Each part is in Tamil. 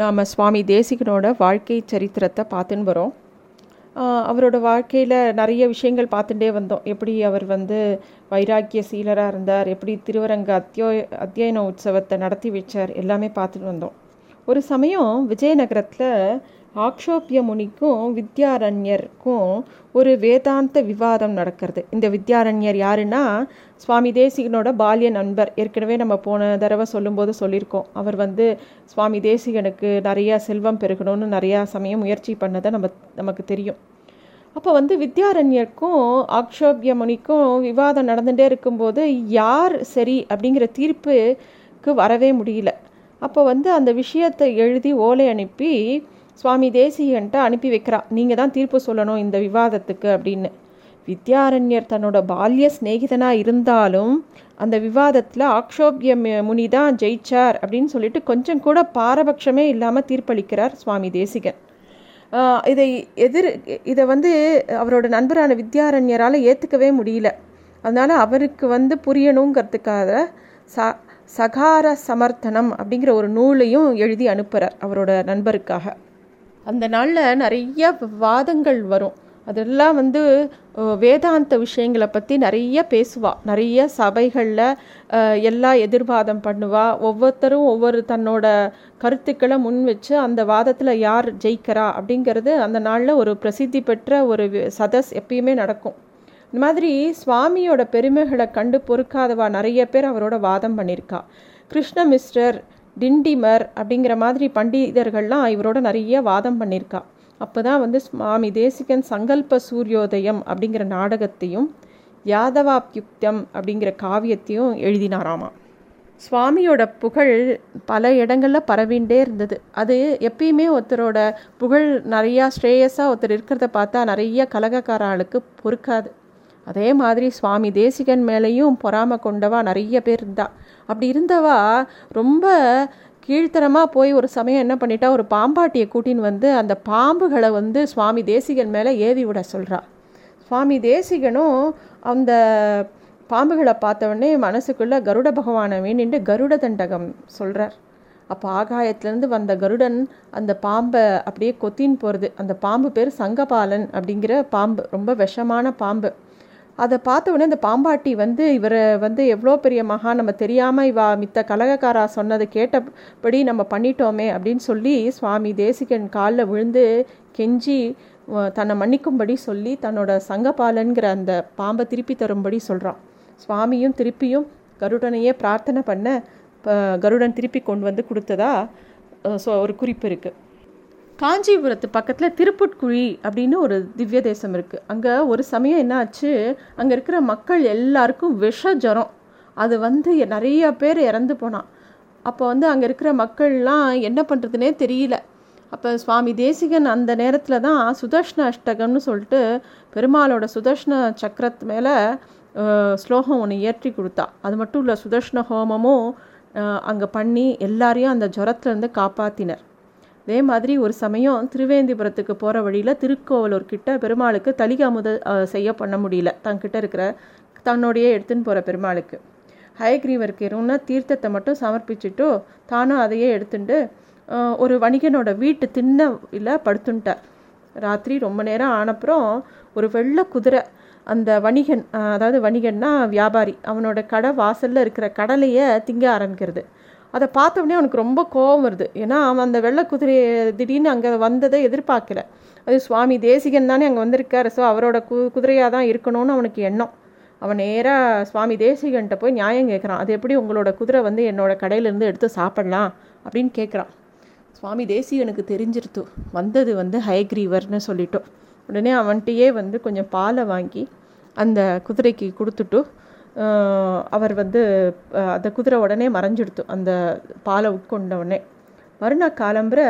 நாம் சுவாமி தேசிகனோட வாழ்க்கை சரித்திரத்தை பார்த்துன்னு வரோம். அவரோட வாழ்க்கையில் நிறைய விஷயங்கள் பார்த்துட்டே வந்தோம். எப்படி அவர் வந்து வைராக்கிய சீலராக இருந்தார் எப்படி திருவரங்க அத்தியோ அத்தியன உற்சவத்தை நடத்தி வச்சார் எல்லாமே பார்த்துட்டு வந்தோம். ஒரு சமயம் விஜயநகரத்தில் ஆக்ஷோபிய முனிக்கும் வித்யாரண்யருக்கும் ஒரு வேதாந்த விவாதம் நடக்கிறது. இந்த வித்யாரண்யர் யாருன்னா சுவாமி தேசிகனோட பால்ய நண்பர். ஏற்கனவே நம்ம போன தடவை சொல்லும்போது சொல்லியிருக்கோம். அவர் வந்து சுவாமி தேசிகனுக்கு நிறையா செல்வம் பெருகணும்னு நிறையா சமயம் முயற்சி பண்ணதை நம்ம நமக்கு தெரியும். அப்போ வந்து வித்யாரண்யருக்கும் ஆக்ஷோபிய முனிக்கும் விவாதம் நடந்துகிட்டே இருக்கும்போது யார் சரி அப்படிங்கிற தீர்ப்புக்கு வரவே முடியல. அப்போ வந்து அந்த விஷயத்தை எழுதி ஓலை அனுப்பி சுவாமி தேசிகன்ட்ட அனுப்பி வைக்கிறா. நீங்கள் தான் தீர்ப்பு சொல்லணும் இந்த விவாதத்துக்கு அப்படின்னு. வித்யாரண்யர் தன்னோட பால்ய சிநேகிதனாக இருந்தாலும் அந்த விவாதத்தில் ஆக்ஷோபிய முனி தான் ஜெயிச்சார் அப்படின்னு சொல்லிட்டு கொஞ்சம் கூட பாரபட்சமே இல்லாமல் தீர்ப்பளிக்கிறார் சுவாமி தேசிகன். இதை எதிர் இதை வந்து அவரோட நண்பரான வித்யாரண்யரால் ஏற்றுக்கவே முடியல. அதனால் அவருக்கு வந்து புரியணுங்கிறதுக்காக சா சகார சமர்த்தனம் அப்படிங்கிற ஒரு நூலையும் எழுதி அனுப்புகிறார் அவரோட நண்பருக்காக. அந்த நாளில் நிறைய வாதங்கள் வரும். அதெல்லாம் வந்து வேதாந்த விஷயங்களை பற்றி நிறைய பேசுவாள் நிறைய சபைகளில் எல்லா எதிர்வாதம் பண்ணுவா. ஒவ்வொருத்தரும் ஒவ்வொரு தன்னோட கருத்துக்களை முன் வச்சு அந்த வாதத்தில் யார் ஜெயிக்கிறா அப்படிங்கிறது அந்த நாளில் ஒரு பிரசித்தி பெற்ற ஒரு சதஸ் எப்பயுமே நடக்கும். இந்த மாதிரி சுவாமியோட பெருமைகளை கண்டு பொறுக்காதவா நிறைய பேர் அவரோட வாதம் பண்ணியிருக்கா. கிருஷ்ண மிஸ்டர் டிண்டிமர் அப்படிங்கிற மாதிரி பண்டிதர்கள்லாம் இவரோட நிறைய வாதம் பண்ணியிருக்கா. அப்போ தான் வந்து சுவாமி தேசிகன் சங்கல்ப சூரியோதயம் அப்படிங்கிற நாடகத்தையும் யாதவாப்யுக்தம் அப்படிங்கிற காவியத்தையும் எழுதினாராமா. சுவாமியோட புகழ் பல இடங்களில் பரவிண்டே இருந்தது. அது எப்பயுமே ஒருத்தரோட புகழ் நிறையா ஸ்ரேயஸாக ஒருத்தர் இருக்கிறத பார்த்தா நிறைய கலகக்கார ஆளுக்கு பொறுக்காது. அதே மாதிரி சுவாமி தேசிகன் மேலேயும் பொறாமை கொண்டவா நிறைய பேர் இருந்தா. அப்படி இருந்தவா ரொம்ப கீழ்த்தரமாக போய் ஒரு சமயம் என்ன பண்ணிட்டா ஒரு பாம்பாட்டியை கூட்டின்னு வந்து அந்த பாம்புகளை வந்து சுவாமி தேசிகன் மேலே ஏவி விட சொல்கிறா சுவாமி தேசிகனும் அந்த பாம்புகளை பார்த்தவொடனே மனசுக்குள்ளே கருட பகவானை வேண்டிட்டு கருட தண்டகம் சொல்கிறார் அப்போ ஆகாயத்துலேருந்து வந்த கருடன் அந்த பாம்பை அப்படியே கொத்தின்னு போகிறது அந்த பாம்பு பேர் சங்கபாலன் அப்படிங்கிற பாம்பு ரொம்ப விஷமான பாம்பு. அதை பார்த்த உடனே இந்த பாம்பாட்டி வந்து இவரை வந்து எவ்வளோ பெரிய மகா நம்ம தெரியாமல் இவா மித்த கலகக்காரா சொன்னதை கேட்டபடி நம்ம பண்ணிட்டோமே அப்படின்னு சொல்லி சுவாமி தேசிகன் காலில் விழுந்து கெஞ்சி தன்னை மன்னிக்கும்படி சொல்லி தன்னோட சங்கபாலன்கிற அந்த பாம்பை திருப்பி தரும்படி சொல்கிறான் சுவாமியும் திருப்பியும் கருடனையே பிரார்த்தனை பண்ண கருடன் திருப்பி கொண்டு வந்து கொடுத்ததா ஒரு குறிப்பு இருக்குது காஞ்சிபுரத்து பக்கத்தில் திருப்புட்குழி அப்படின்னு ஒரு திவ்ய தேசம் இருக்குது அங்கே ஒரு சமயம் என்ன ஆச்சு அங்கே இருக்கிற மக்கள் எல்லாருக்கும் விஷ ஜரம். அது வந்து நிறைய பேர் இறந்து போனான். அப்போ வந்து அங்கே இருக்கிற மக்கள்லாம் என்ன பண்ணுறதுனே தெரியல. அப்போ சுவாமி தேசிகன் அந்த நேரத்தில் தான் சுதர்ஷ்ண அஷ்டகம்னு சொல்லிட்டு பெருமாளோட சுதர்ஷ்ண சக்கரத்து மேலே ஸ்லோகம் ஒன்று இயற்றி கொடுத்தா. அது மட்டும் இல்லை சுதர்ஷ்ண ஹோமமும் அங்கே பண்ணி எல்லாரையும் அந்த ஜுரத்துலேருந்து காப்பாற்றினர் அதே மாதிரி ஒரு சமயம் திருவேந்திபுரத்துக்கு போகிற வழியில் திருக்கோவலூர் கிட்ட பெருமாளுக்கு தலிகை அமுத செய்ய பண்ண முடியல. தங்கிட்ட இருக்கிற தன்னோடையே எடுத்துன்னு போகிற பெருமாளுக்கு. ஹயக்ரீவருக்கு இருன்னா தீர்த்தத்தை மட்டும் சமர்ப்பிச்சுட்டு தானும் அதையே எடுத்துட்டு ஒரு வணிகனோட வீட்டு திண்ண இல்லை ராத்திரி ரொம்ப நேரம் ஆனப்புறம் ஒரு வெள்ளை குதிரை அந்த வணிகன் அதாவது வணிகன்னா வியாபாரி அவனோட கடை வாசலில் இருக்கிற கடலையை திங்க ஆரம்பிக்கிறது. அதை பார்த்தோடனே அவனுக்கு ரொம்ப கோபம் வருது. ஏன்னா அவன் அந்த வெள்ளை குதிரையை திடீர்னு அங்கே வந்ததை எதிர்பார்க்கல. அது சுவாமி தேசிகன் தானே அங்கே வந்திருக்காரு. ஸோ அவரோட கு குதிரையாக தான் இருக்கணும்னு அவனுக்கு எண்ணம். அவன் நேராக சுவாமி தேசிகன்ட்ட போய் நியாயம் கேட்குறான் அது எப்படி உங்களோட குதிரை வந்து என்னோட கடையிலேருந்து எடுத்து சாப்பிட்லாம்? அப்படின்னு கேட்குறான் சுவாமி தேசிகனுக்கு தெரிஞ்சிருத்து. வந்தது வந்து ஹைக்ரீவர்னு சொல்லிட்டோம் உடனே அவன்கிட்டயே வந்து கொஞ்சம் பாலை வாங்கி அந்த குதிரைக்கு கொடுத்துட்டு அவர் வந்து அந்த குதிரை உடனே மறைஞ்சிடுத்து அந்த பாலை உட்கொண்ட உடனே. மறுநாள் காலம்புரை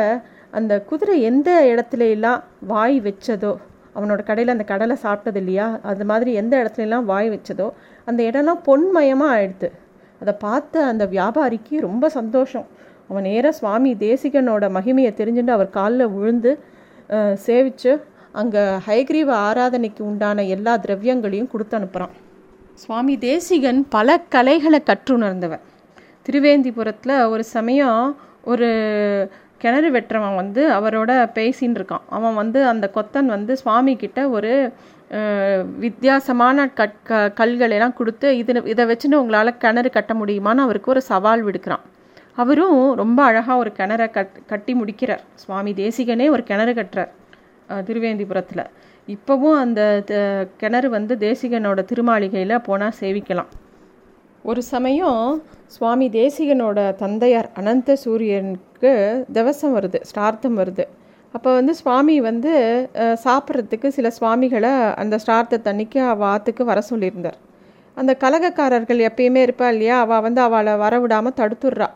அந்த குதிரை எந்த இடத்துல எல்லாம் வாய் வச்சதோ அவனோட கடையில் அந்த கடலை சாப்பிட்டது இல்லையா அது மாதிரி எந்த இடத்துலலாம் வாய் வச்சதோ அந்த இடம்லாம் பொன்மயமாக ஆயிடுது அதை பார்த்த அந்த வியாபாரிக்கு ரொம்ப சந்தோஷம். அவன் நேராக சுவாமி தேசிகனோட மகிமையை தெரிஞ்சுட்டு அவர் காலில் விழுந்து சேவித்து அங்கே ஹைகிரீவ ஆராதனைக்கு உண்டான எல்லா திரவியங்களையும் கொடுத்து அனுப்புகிறான் சுவாமி தேசிகன் பல கலைகளை கற்றுணர்ந்தவர் திருவேந்திபுரத்தில் ஒரு சமயம் ஒரு கிணறு வெட்டுறவன் வந்து அவரோட பேசின்னு இருக்கான். அவன் வந்து அந்த கொத்தன் வந்து சுவாமி கிட்ட ஒரு வித்தியாசமான கட் க கல்களெல்லாம் கொடுத்து இது இதை வச்சுன்னு உங்களால் கிணறு கட்ட முடியுமான்னு அவருக்கு ஒரு சவால் விடுக்கிறான். அவரும் ரொம்ப அழகாக ஒரு கிணறை கட் கட்டி முடிக்கிறார். சுவாமி தேசிகனே ஒரு கிணறு கட்டுறார் திருவேந்திபுரத்தில். இப்போவும் அந்த கிணறு வந்து தேசிகனோட திருமாளிகையில் போனால் சேவிக்கலாம். ஒரு சமயம் சுவாமி தேசிகனோட தந்தையார் அனந்த சூரியனுக்கு திவசம் வருது ஸ்டார்த்தம் வருது. அப்போ வந்து சுவாமி வந்து சாப்பிட்றதுக்கு சில சுவாமிகளை அந்த ஸ்டார்த்தத்தன்னைக்கு அவள் ஆற்றுக்கு வர சொல்லியிருந்தார். அந்த கலகக்காரர்கள் எப்பயுமே இருப்பா இல்லையா? அவள் வந்து அவளை வரவிடாமல் தடுத்துடுறா.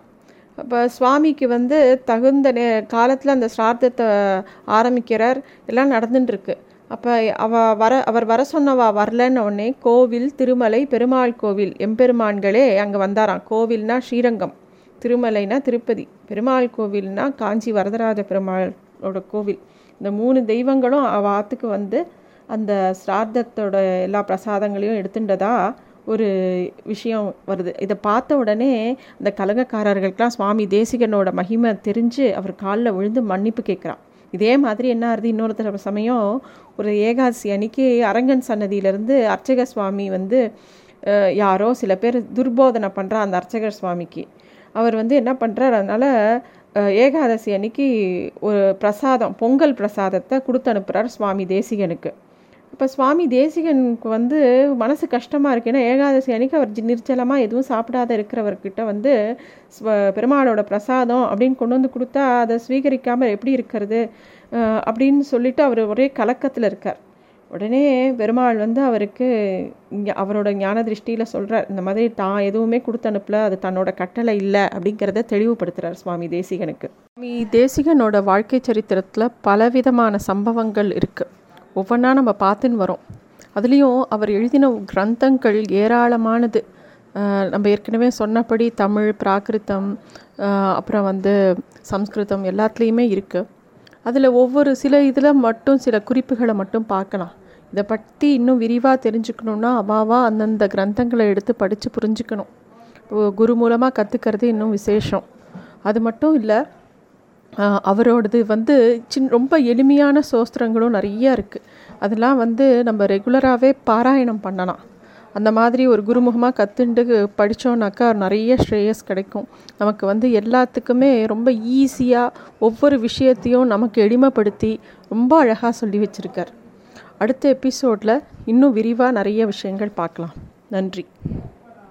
அப்போ சுவாமிக்கு வந்து தகுந்த நே காலத்தில் அந்த ஸ்ரார்த்தத்தை ஆரம்பிக்கிறார். எல்லாம் நடந்துட்டுருக்கு. அப்போ அவ வர அவர் வர சொன்னவா வரலன்னு உடனே கோவில் திருமலை பெருமாள் கோவில். எம்பெருமான்களே அங்கே வந்தாராம். கோவில்னா ஸ்ரீரங்கம். திருமலைனா திருப்பதி. பெருமாள் கோவில்னா காஞ்சி வரதராஜ பெருமாளோட கோவில். இந்த மூணு தெய்வங்களும் அவ வந்து அந்த சிரார்த்தத்தோட எல்லா பிரசாதங்களையும் எடுத்துட்டதா ஒரு விஷயம் வருது. இதை பார்த்த உடனே அந்த கலகக்காரர்களுக்கெல்லாம் சுவாமி தேசிகனோட மகிமை தெரிஞ்சு அவர் காலில் விழுந்து மன்னிப்பு கேட்குறான் இதே மாதிரி என்ன ஆறுது? இன்னொருத்தர் சமயம் ஒரு ஏகாதசி அன்னைக்கு அரங்கன் சன்னதியிலேருந்து அர்ச்சக சுவாமி வந்து யாரோ சில பேர் துர்போதனை பண்ணுறா அந்த அர்ச்சகர் சுவாமிக்கு. அவர் வந்து என்ன பண்ணுறார் அதனால் ஏகாதசி அன்னைக்கு ஒரு பிரசாதம் பொங்கல் பிரசாதத்தை கொடுத்து அனுப்புகிறார் சுவாமி தேசிகனுக்கு. இப்போ சுவாமி தேசிகனுக்கு வந்து மனசு கஷ்டமாக இருக்குது ஏன்னா ஏகாதசி அன்னைக்கு அவர் நிர்ச்சலமாக எதுவும் சாப்பிடாத இருக்கிறவர்கிட்ட வந்து பெருமாளோட பிரசாதம் அப்படின்னு கொண்டு வந்து கொடுத்தா அதை ஸ்வீகரிக்காமல் எப்படி இருக்கிறது? அப்படின்னு சொல்லிட்டு அவர் ஒரே கலக்கத்தில் இருக்கார். உடனே பெருமாள் வந்து அவருக்கு அவரோட ஞான திருஷ்டியில் சொல்கிறார் இந்த மாதிரி தான் எதுவுமே கொடுத்து அனுப்பல அது தன்னோட கட்டளை இல்லை அப்படிங்கிறத தெளிவுபடுத்துகிறார் சுவாமி தேசிகனுக்கு. சுவாமி தேசிகனோட வாழ்க்கை சரித்திரத்தில் பலவிதமான சம்பவங்கள் இருக்குது ஒவ்வொன்றா நம்ம பார்த்துன்னு வரோம். அதுலேயும் அவர் எழுதின கிரந்தங்கள் ஏராளமானது. நம்ம ஏற்கனவே சொன்னபடி தமிழ் பிராகிருத்தம் அப்புறம் வந்து சம்ஸ்கிருதம் எல்லாத்துலேயுமே இருக்குது அதில் ஒவ்வொரு சில இதில் மட்டும் சில குறிப்புகளை மட்டும் பார்க்கலாம். இதை பற்றி இன்னும் விரிவாக தெரிஞ்சுக்கணுன்னா அவாவா அந்தந்த கிரந்தங்களை எடுத்து படித்து புரிஞ்சுக்கணும். குரு மூலமாக கற்றுக்கிறது இன்னும் விசேஷம். அது மட்டும் இல்லை அவரோடது வந்து சின் ரொம்ப எளிமையான சோஸ்திரங்களும் நிறைய இருக்குது அதெல்லாம் வந்து நம்ம ரெகுலராகவே பாராயணம் பண்ணலாம். அந்த மாதிரி ஒரு குருமுகமாக கற்றுண்டு படித்தோன்னாக்கா நிறைய ஸ்ரேயஸ் கிடைக்கும். நமக்கு வந்து எல்லாத்துக்குமே ரொம்ப ஈஸியாக ஒவ்வொரு விஷயத்தையும் நமக்கு எளிமைப்படுத்தி ரொம்ப அழகாக சொல்லி வச்சுருக்கார். அடுத்த எபிசோடில் இன்னும் விரிவாக நிறைய விஷயங்கள் பார்க்கலாம். நன்றி.